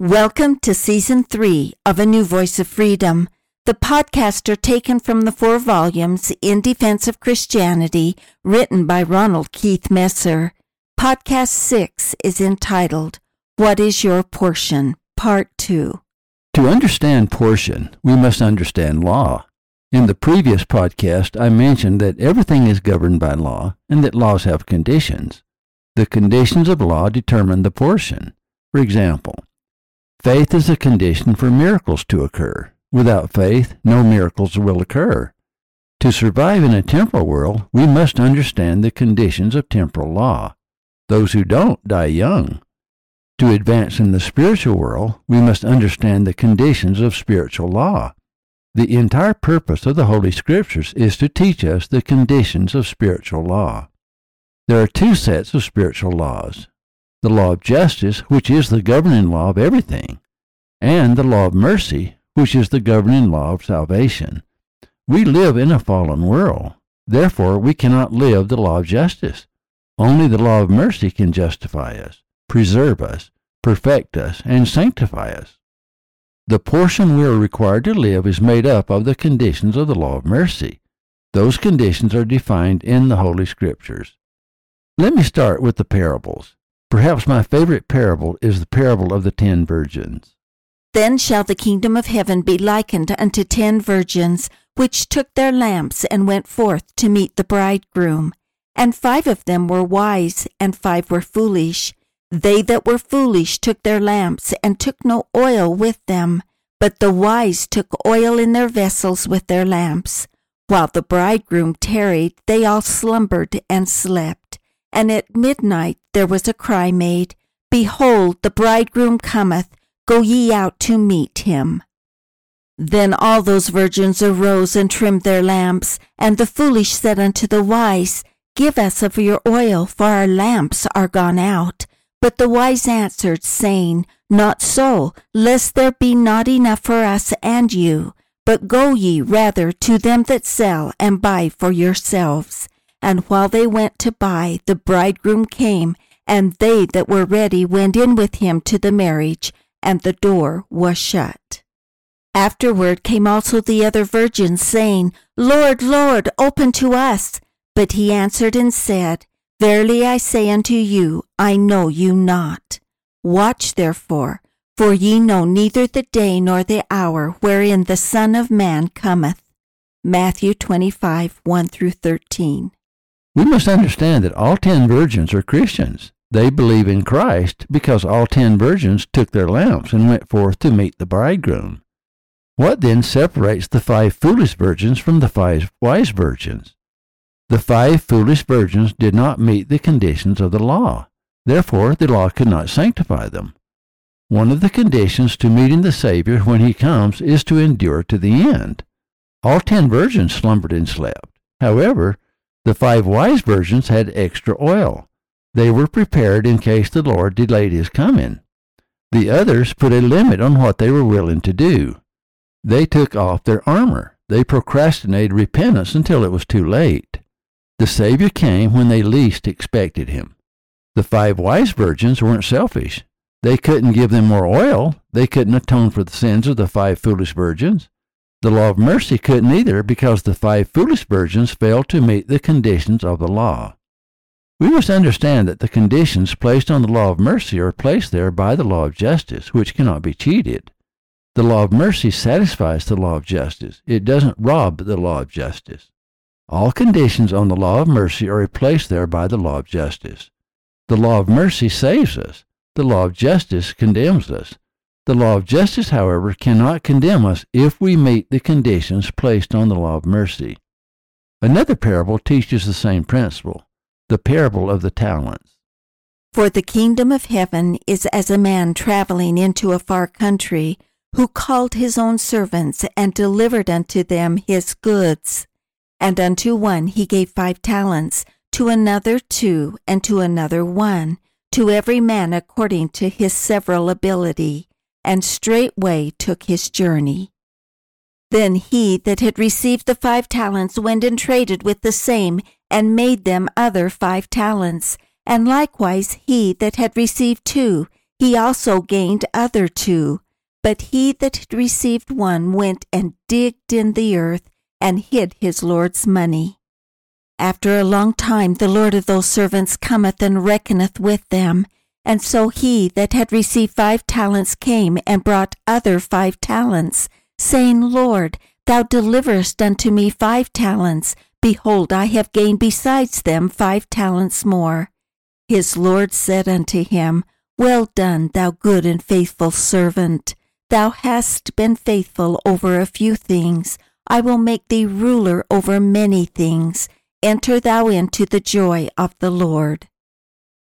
Welcome to season three of A New Voice of Freedom. The podcasts are taken from the four volumes In Defense of Christianity, written by Ronald Keith Messer. Podcast six is entitled, What is Your Portion? Part two. To understand portion, we must understand law. In the previous podcast, I mentioned that everything is governed by law and that laws have conditions. The conditions of law determine the portion. For example, Faith is a condition for miracles to occur. Without faith, no miracles will occur. To survive in a temporal world, we must understand the conditions of temporal law. Those who don't die young. To advance in the spiritual world, we must understand the conditions of spiritual law. The entire purpose of the Holy Scriptures is to teach us the conditions of spiritual law. There are two sets of spiritual laws the law of justice, which is the governing law of everything, and the law of mercy, which is the governing law of salvation. We live in a fallen world. Therefore, we cannot live the law of justice. Only the law of mercy can justify us, preserve us, perfect us, and sanctify us. The portion we are required to live is made up of the conditions of the law of mercy. Those conditions are defined in the Holy Scriptures. Let me start with the parables. Perhaps my favorite parable is the parable of the ten virgins. Then shall the kingdom of heaven be likened unto ten virgins, which took their lamps and went forth to meet the bridegroom. And five of them were wise, and five were foolish. They that were foolish took their lamps, and took no oil with them. But the wise took oil in their vessels with their lamps. While the bridegroom tarried, they all slumbered and slept. And at midnight there was a cry made, Behold, the bridegroom cometh, go ye out to meet him. Then all those virgins arose and trimmed their lamps, and the foolish said unto the wise, Give us of your oil, for our lamps are gone out. But the wise answered, saying, Not so, lest there be not enough for us and you. But go ye rather to them that sell, and buy for yourselves. And while they went to buy, the bridegroom came, and they that were ready went in with him to the marriage, and the door was shut. Afterward came also the other virgins, saying, Lord, Lord, open to us. But he answered and said, Verily I say unto you, I know you not. Watch therefore, for ye know neither the day nor the hour wherein the Son of Man cometh. Matthew 25, 1 through 13. We must understand that all ten virgins are Christians. They believe in Christ because all ten virgins took their lamps and went forth to meet the bridegroom. What then separates the five foolish virgins from the five wise virgins? The five foolish virgins did not meet the conditions of the law. Therefore, the law could not sanctify them. One of the conditions to meeting the Savior when he comes is to endure to the end. All ten virgins slumbered and slept. However, the five wise virgins had extra oil. They were prepared in case the Lord delayed his coming. The others put a limit on what they were willing to do. They took off their armor. They procrastinated repentance until it was too late. The Savior came when they least expected him. The five wise virgins weren't selfish. They couldn't give them more oil. They couldn't atone for the sins of the five foolish virgins. The law of mercy couldn't either because the five foolish virgins failed to meet the conditions of the law. We must understand that the conditions placed on the law of mercy are placed there by the law of justice, which cannot be cheated. The law of mercy satisfies the law of justice. It doesn't rob the law of justice. All conditions on the law of mercy are placed there by the law of justice. The law of mercy saves us. The law of justice condemns us. The law of justice, however, cannot condemn us if we meet the conditions placed on the law of mercy. Another parable teaches the same principle the parable of the talents. For the kingdom of heaven is as a man traveling into a far country, who called his own servants and delivered unto them his goods. And unto one he gave five talents, to another two, and to another one, to every man according to his several ability and straightway took his journey. Then he that had received the five talents went and traded with the same, and made them other five talents. And likewise he that had received two, he also gained other two. But he that had received one went and digged in the earth and hid his Lord's money. After a long time the Lord of those servants cometh and reckoneth with them. And so he that had received five talents came and brought other five talents, saying, Lord, thou deliverest unto me five talents. Behold, I have gained besides them five talents more. His Lord said unto him, Well done, thou good and faithful servant. Thou hast been faithful over a few things. I will make thee ruler over many things. Enter thou into the joy of the Lord.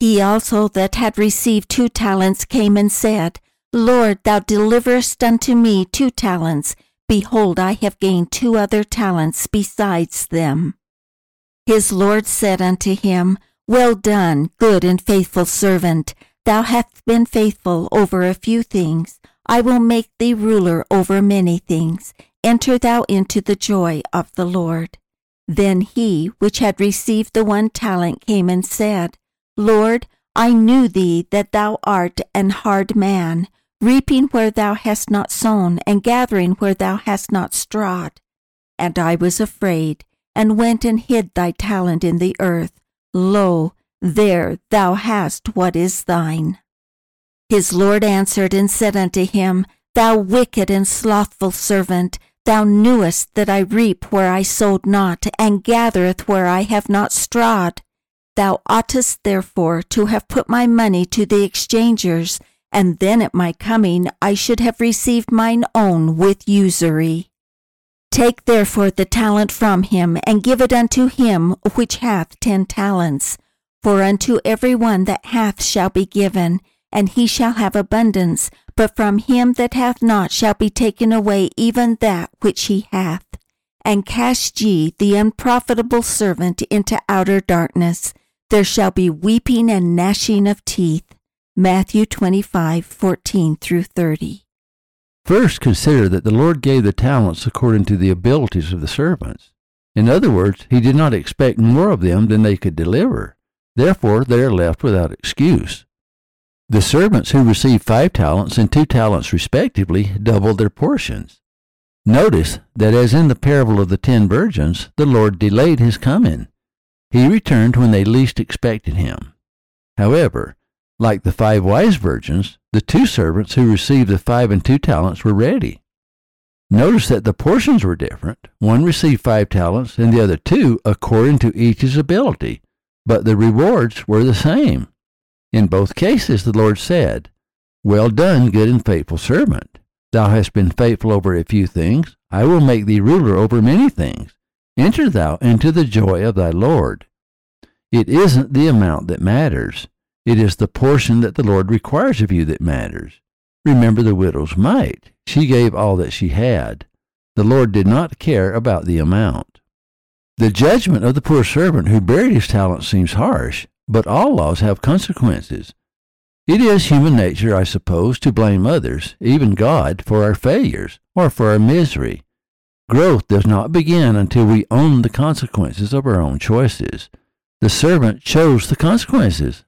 He also that had received two talents came and said, Lord, thou deliverest unto me two talents. Behold, I have gained two other talents besides them. His Lord said unto him, Well done, good and faithful servant. Thou hast been faithful over a few things. I will make thee ruler over many things. Enter thou into the joy of the Lord. Then he which had received the one talent came and said, Lord, I knew thee that thou art an hard man, reaping where thou hast not sown, and gathering where thou hast not strawed. And I was afraid, and went and hid thy talent in the earth. Lo, there thou hast what is thine. His Lord answered and said unto him, Thou wicked and slothful servant, thou knewest that I reap where I sowed not, and gathereth where I have not strawed. Thou oughtest therefore to have put my money to the exchangers, and then at my coming I should have received mine own with usury. Take therefore the talent from him, and give it unto him which hath ten talents. For unto every one that hath shall be given, and he shall have abundance, but from him that hath not shall be taken away even that which he hath. And cast ye the unprofitable servant into outer darkness there shall be weeping and gnashing of teeth. Matthew 25, 14 through 30. First, consider that the Lord gave the talents according to the abilities of the servants. In other words, he did not expect more of them than they could deliver. Therefore, they are left without excuse. The servants who received five talents and two talents respectively doubled their portions. Notice that as in the parable of the ten virgins, the Lord delayed his coming. He returned when they least expected him. However, like the five wise virgins, the two servants who received the five and two talents were ready. Notice that the portions were different. One received five talents and the other two according to each's ability, but the rewards were the same. In both cases, the Lord said, Well done, good and faithful servant. Thou hast been faithful over a few things. I will make thee ruler over many things. Enter thou into the joy of thy Lord. It isn't the amount that matters. It is the portion that the Lord requires of you that matters. Remember the widow's mite. She gave all that she had. The Lord did not care about the amount. The judgment of the poor servant who buried his talent seems harsh, but all laws have consequences. It is human nature, I suppose, to blame others, even God, for our failures or for our misery. Growth does not begin until we own the consequences of our own choices. The servant chose the consequences.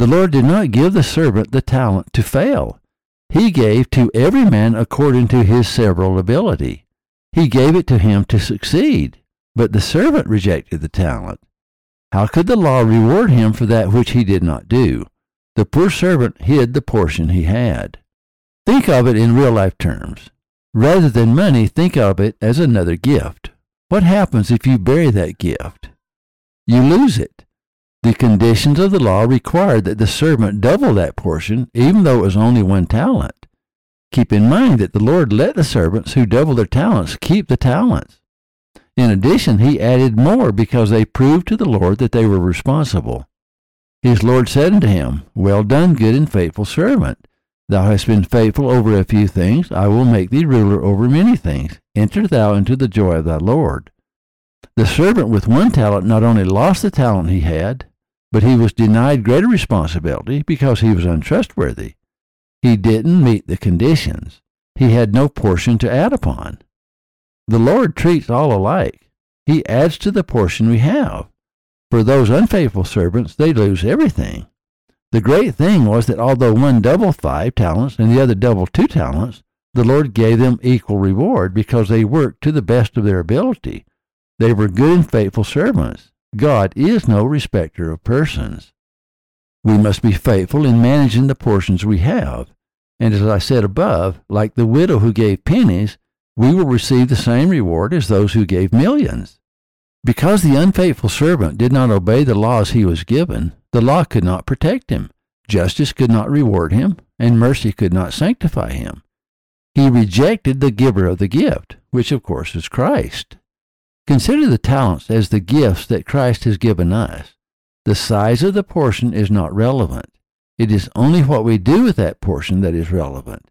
The Lord did not give the servant the talent to fail. He gave to every man according to his several ability. He gave it to him to succeed, but the servant rejected the talent. How could the law reward him for that which he did not do? The poor servant hid the portion he had. Think of it in real life terms. Rather than money, think of it as another gift. What happens if you bury that gift? You lose it. The conditions of the law required that the servant double that portion, even though it was only one talent. Keep in mind that the Lord let the servants who doubled their talents keep the talents. In addition, he added more because they proved to the Lord that they were responsible. His Lord said unto him, Well done, good and faithful servant. Thou hast been faithful over a few things, I will make thee ruler over many things. Enter thou into the joy of thy Lord. The servant with one talent not only lost the talent he had, but he was denied greater responsibility because he was untrustworthy. He didn't meet the conditions. He had no portion to add upon. The Lord treats all alike. He adds to the portion we have. For those unfaithful servants, they lose everything. The great thing was that although one doubled five talents and the other doubled two talents, the Lord gave them equal reward because they worked to the best of their ability. They were good and faithful servants. God is no respecter of persons. We must be faithful in managing the portions we have. And as I said above, like the widow who gave pennies, we will receive the same reward as those who gave millions. Because the unfaithful servant did not obey the laws he was given, the law could not protect him, justice could not reward him, and mercy could not sanctify him. He rejected the giver of the gift, which of course is Christ. Consider the talents as the gifts that Christ has given us. The size of the portion is not relevant. It is only what we do with that portion that is relevant.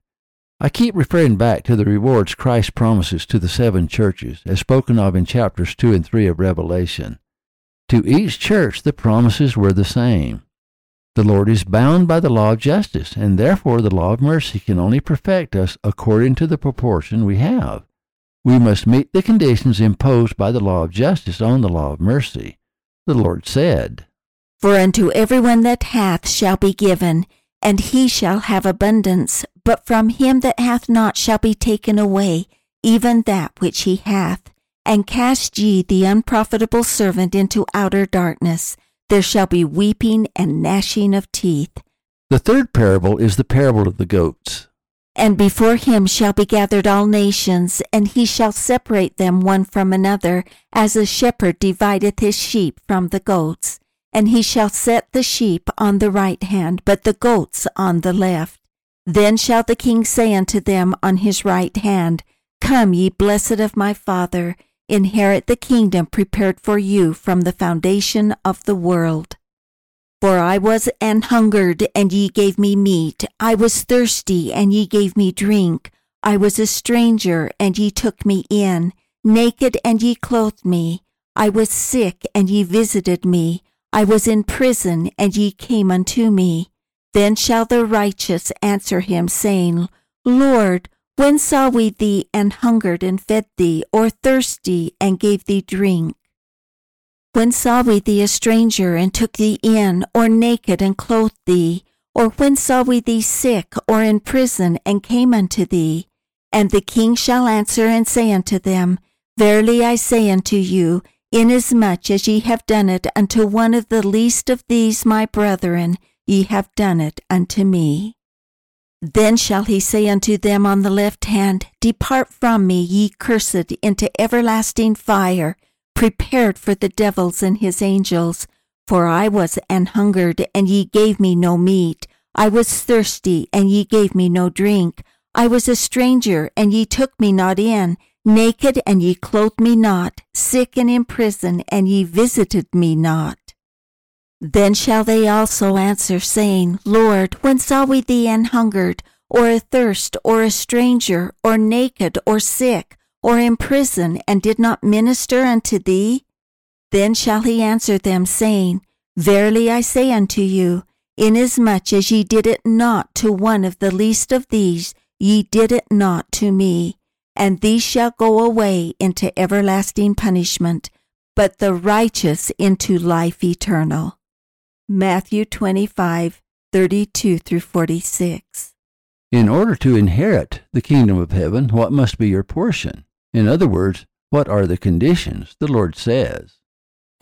I keep referring back to the rewards Christ promises to the seven churches, as spoken of in chapters 2 and 3 of Revelation. To each church, the promises were the same. The Lord is bound by the law of justice, and therefore the law of mercy can only perfect us according to the proportion we have. We must meet the conditions imposed by the law of justice on the law of mercy. The Lord said, For unto every one that hath shall be given, and he shall have abundance, but from him that hath not shall be taken away even that which he hath. And cast ye the unprofitable servant into outer darkness. There shall be weeping and gnashing of teeth. The third parable is the parable of the goats. And before him shall be gathered all nations, and he shall separate them one from another, as a shepherd divideth his sheep from the goats. And he shall set the sheep on the right hand, but the goats on the left. Then shall the king say unto them on his right hand, Come, ye blessed of my Father, inherit the kingdom prepared for you from the foundation of the world. For I was an hungered, and ye gave me meat. I was thirsty, and ye gave me drink. I was a stranger, and ye took me in. Naked, and ye clothed me. I was sick, and ye visited me. I was in prison, and ye came unto me. Then shall the righteous answer him, saying, Lord, when saw we thee and hungered and fed thee, or thirsty and gave thee drink? When saw we thee a stranger and took thee in, or naked and clothed thee? Or when saw we thee sick or in prison and came unto thee? And the king shall answer and say unto them, Verily I say unto you, inasmuch as ye have done it unto one of the least of these my brethren, ye have done it unto me. Then shall he say unto them on the left hand, Depart from me, ye cursed, into everlasting fire, prepared for the devils and his angels. For I was an hungered, and ye gave me no meat. I was thirsty, and ye gave me no drink. I was a stranger, and ye took me not in. Naked, and ye clothed me not. Sick and in prison, and ye visited me not. Then shall they also answer, saying, Lord, when saw we thee an hungered, or athirst, or a stranger, or naked, or sick, or in prison, and did not minister unto thee? Then shall he answer them, saying, Verily I say unto you, inasmuch as ye did it not to one of the least of these, ye did it not to me. And these shall go away into everlasting punishment, but the righteous into life eternal. Matthew 25, 32 through 46. In order to inherit the kingdom of heaven, what must be your portion? In other words, what are the conditions? The Lord says.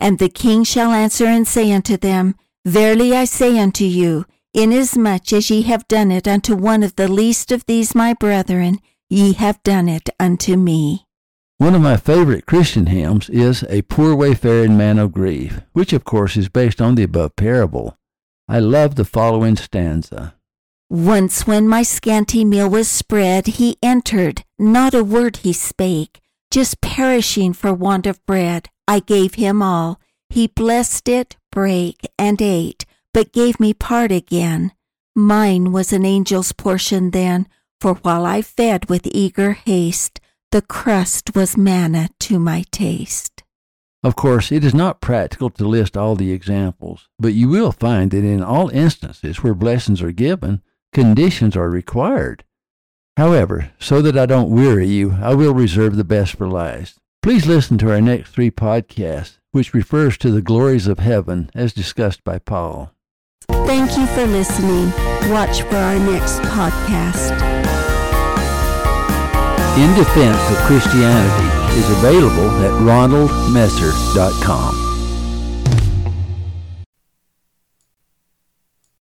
And the king shall answer and say unto them, Verily I say unto you, inasmuch as ye have done it unto one of the least of these my brethren, ye have done it unto me. One of my favorite Christian hymns is A Poor Wayfaring Man of Grief, which of course is based on the above parable. I love the following stanza. Once when my scanty meal was spread, he entered, not a word he spake, just perishing for want of bread. I gave him all. He blessed it, brake, and ate, but gave me part again. Mine was an angel's portion then, for while I fed with eager haste, the crust was manna to my taste. Of course, it is not practical to list all the examples, but you will find that in all instances where blessings are given, conditions are required. However, so that I don't weary you, I will reserve the best for last. Please listen to our next three podcasts, which refers to the glories of heaven as discussed by Paul. Thank you for listening. Watch for our next podcast. In Defense of Christianity is available at ronaldmesser.com.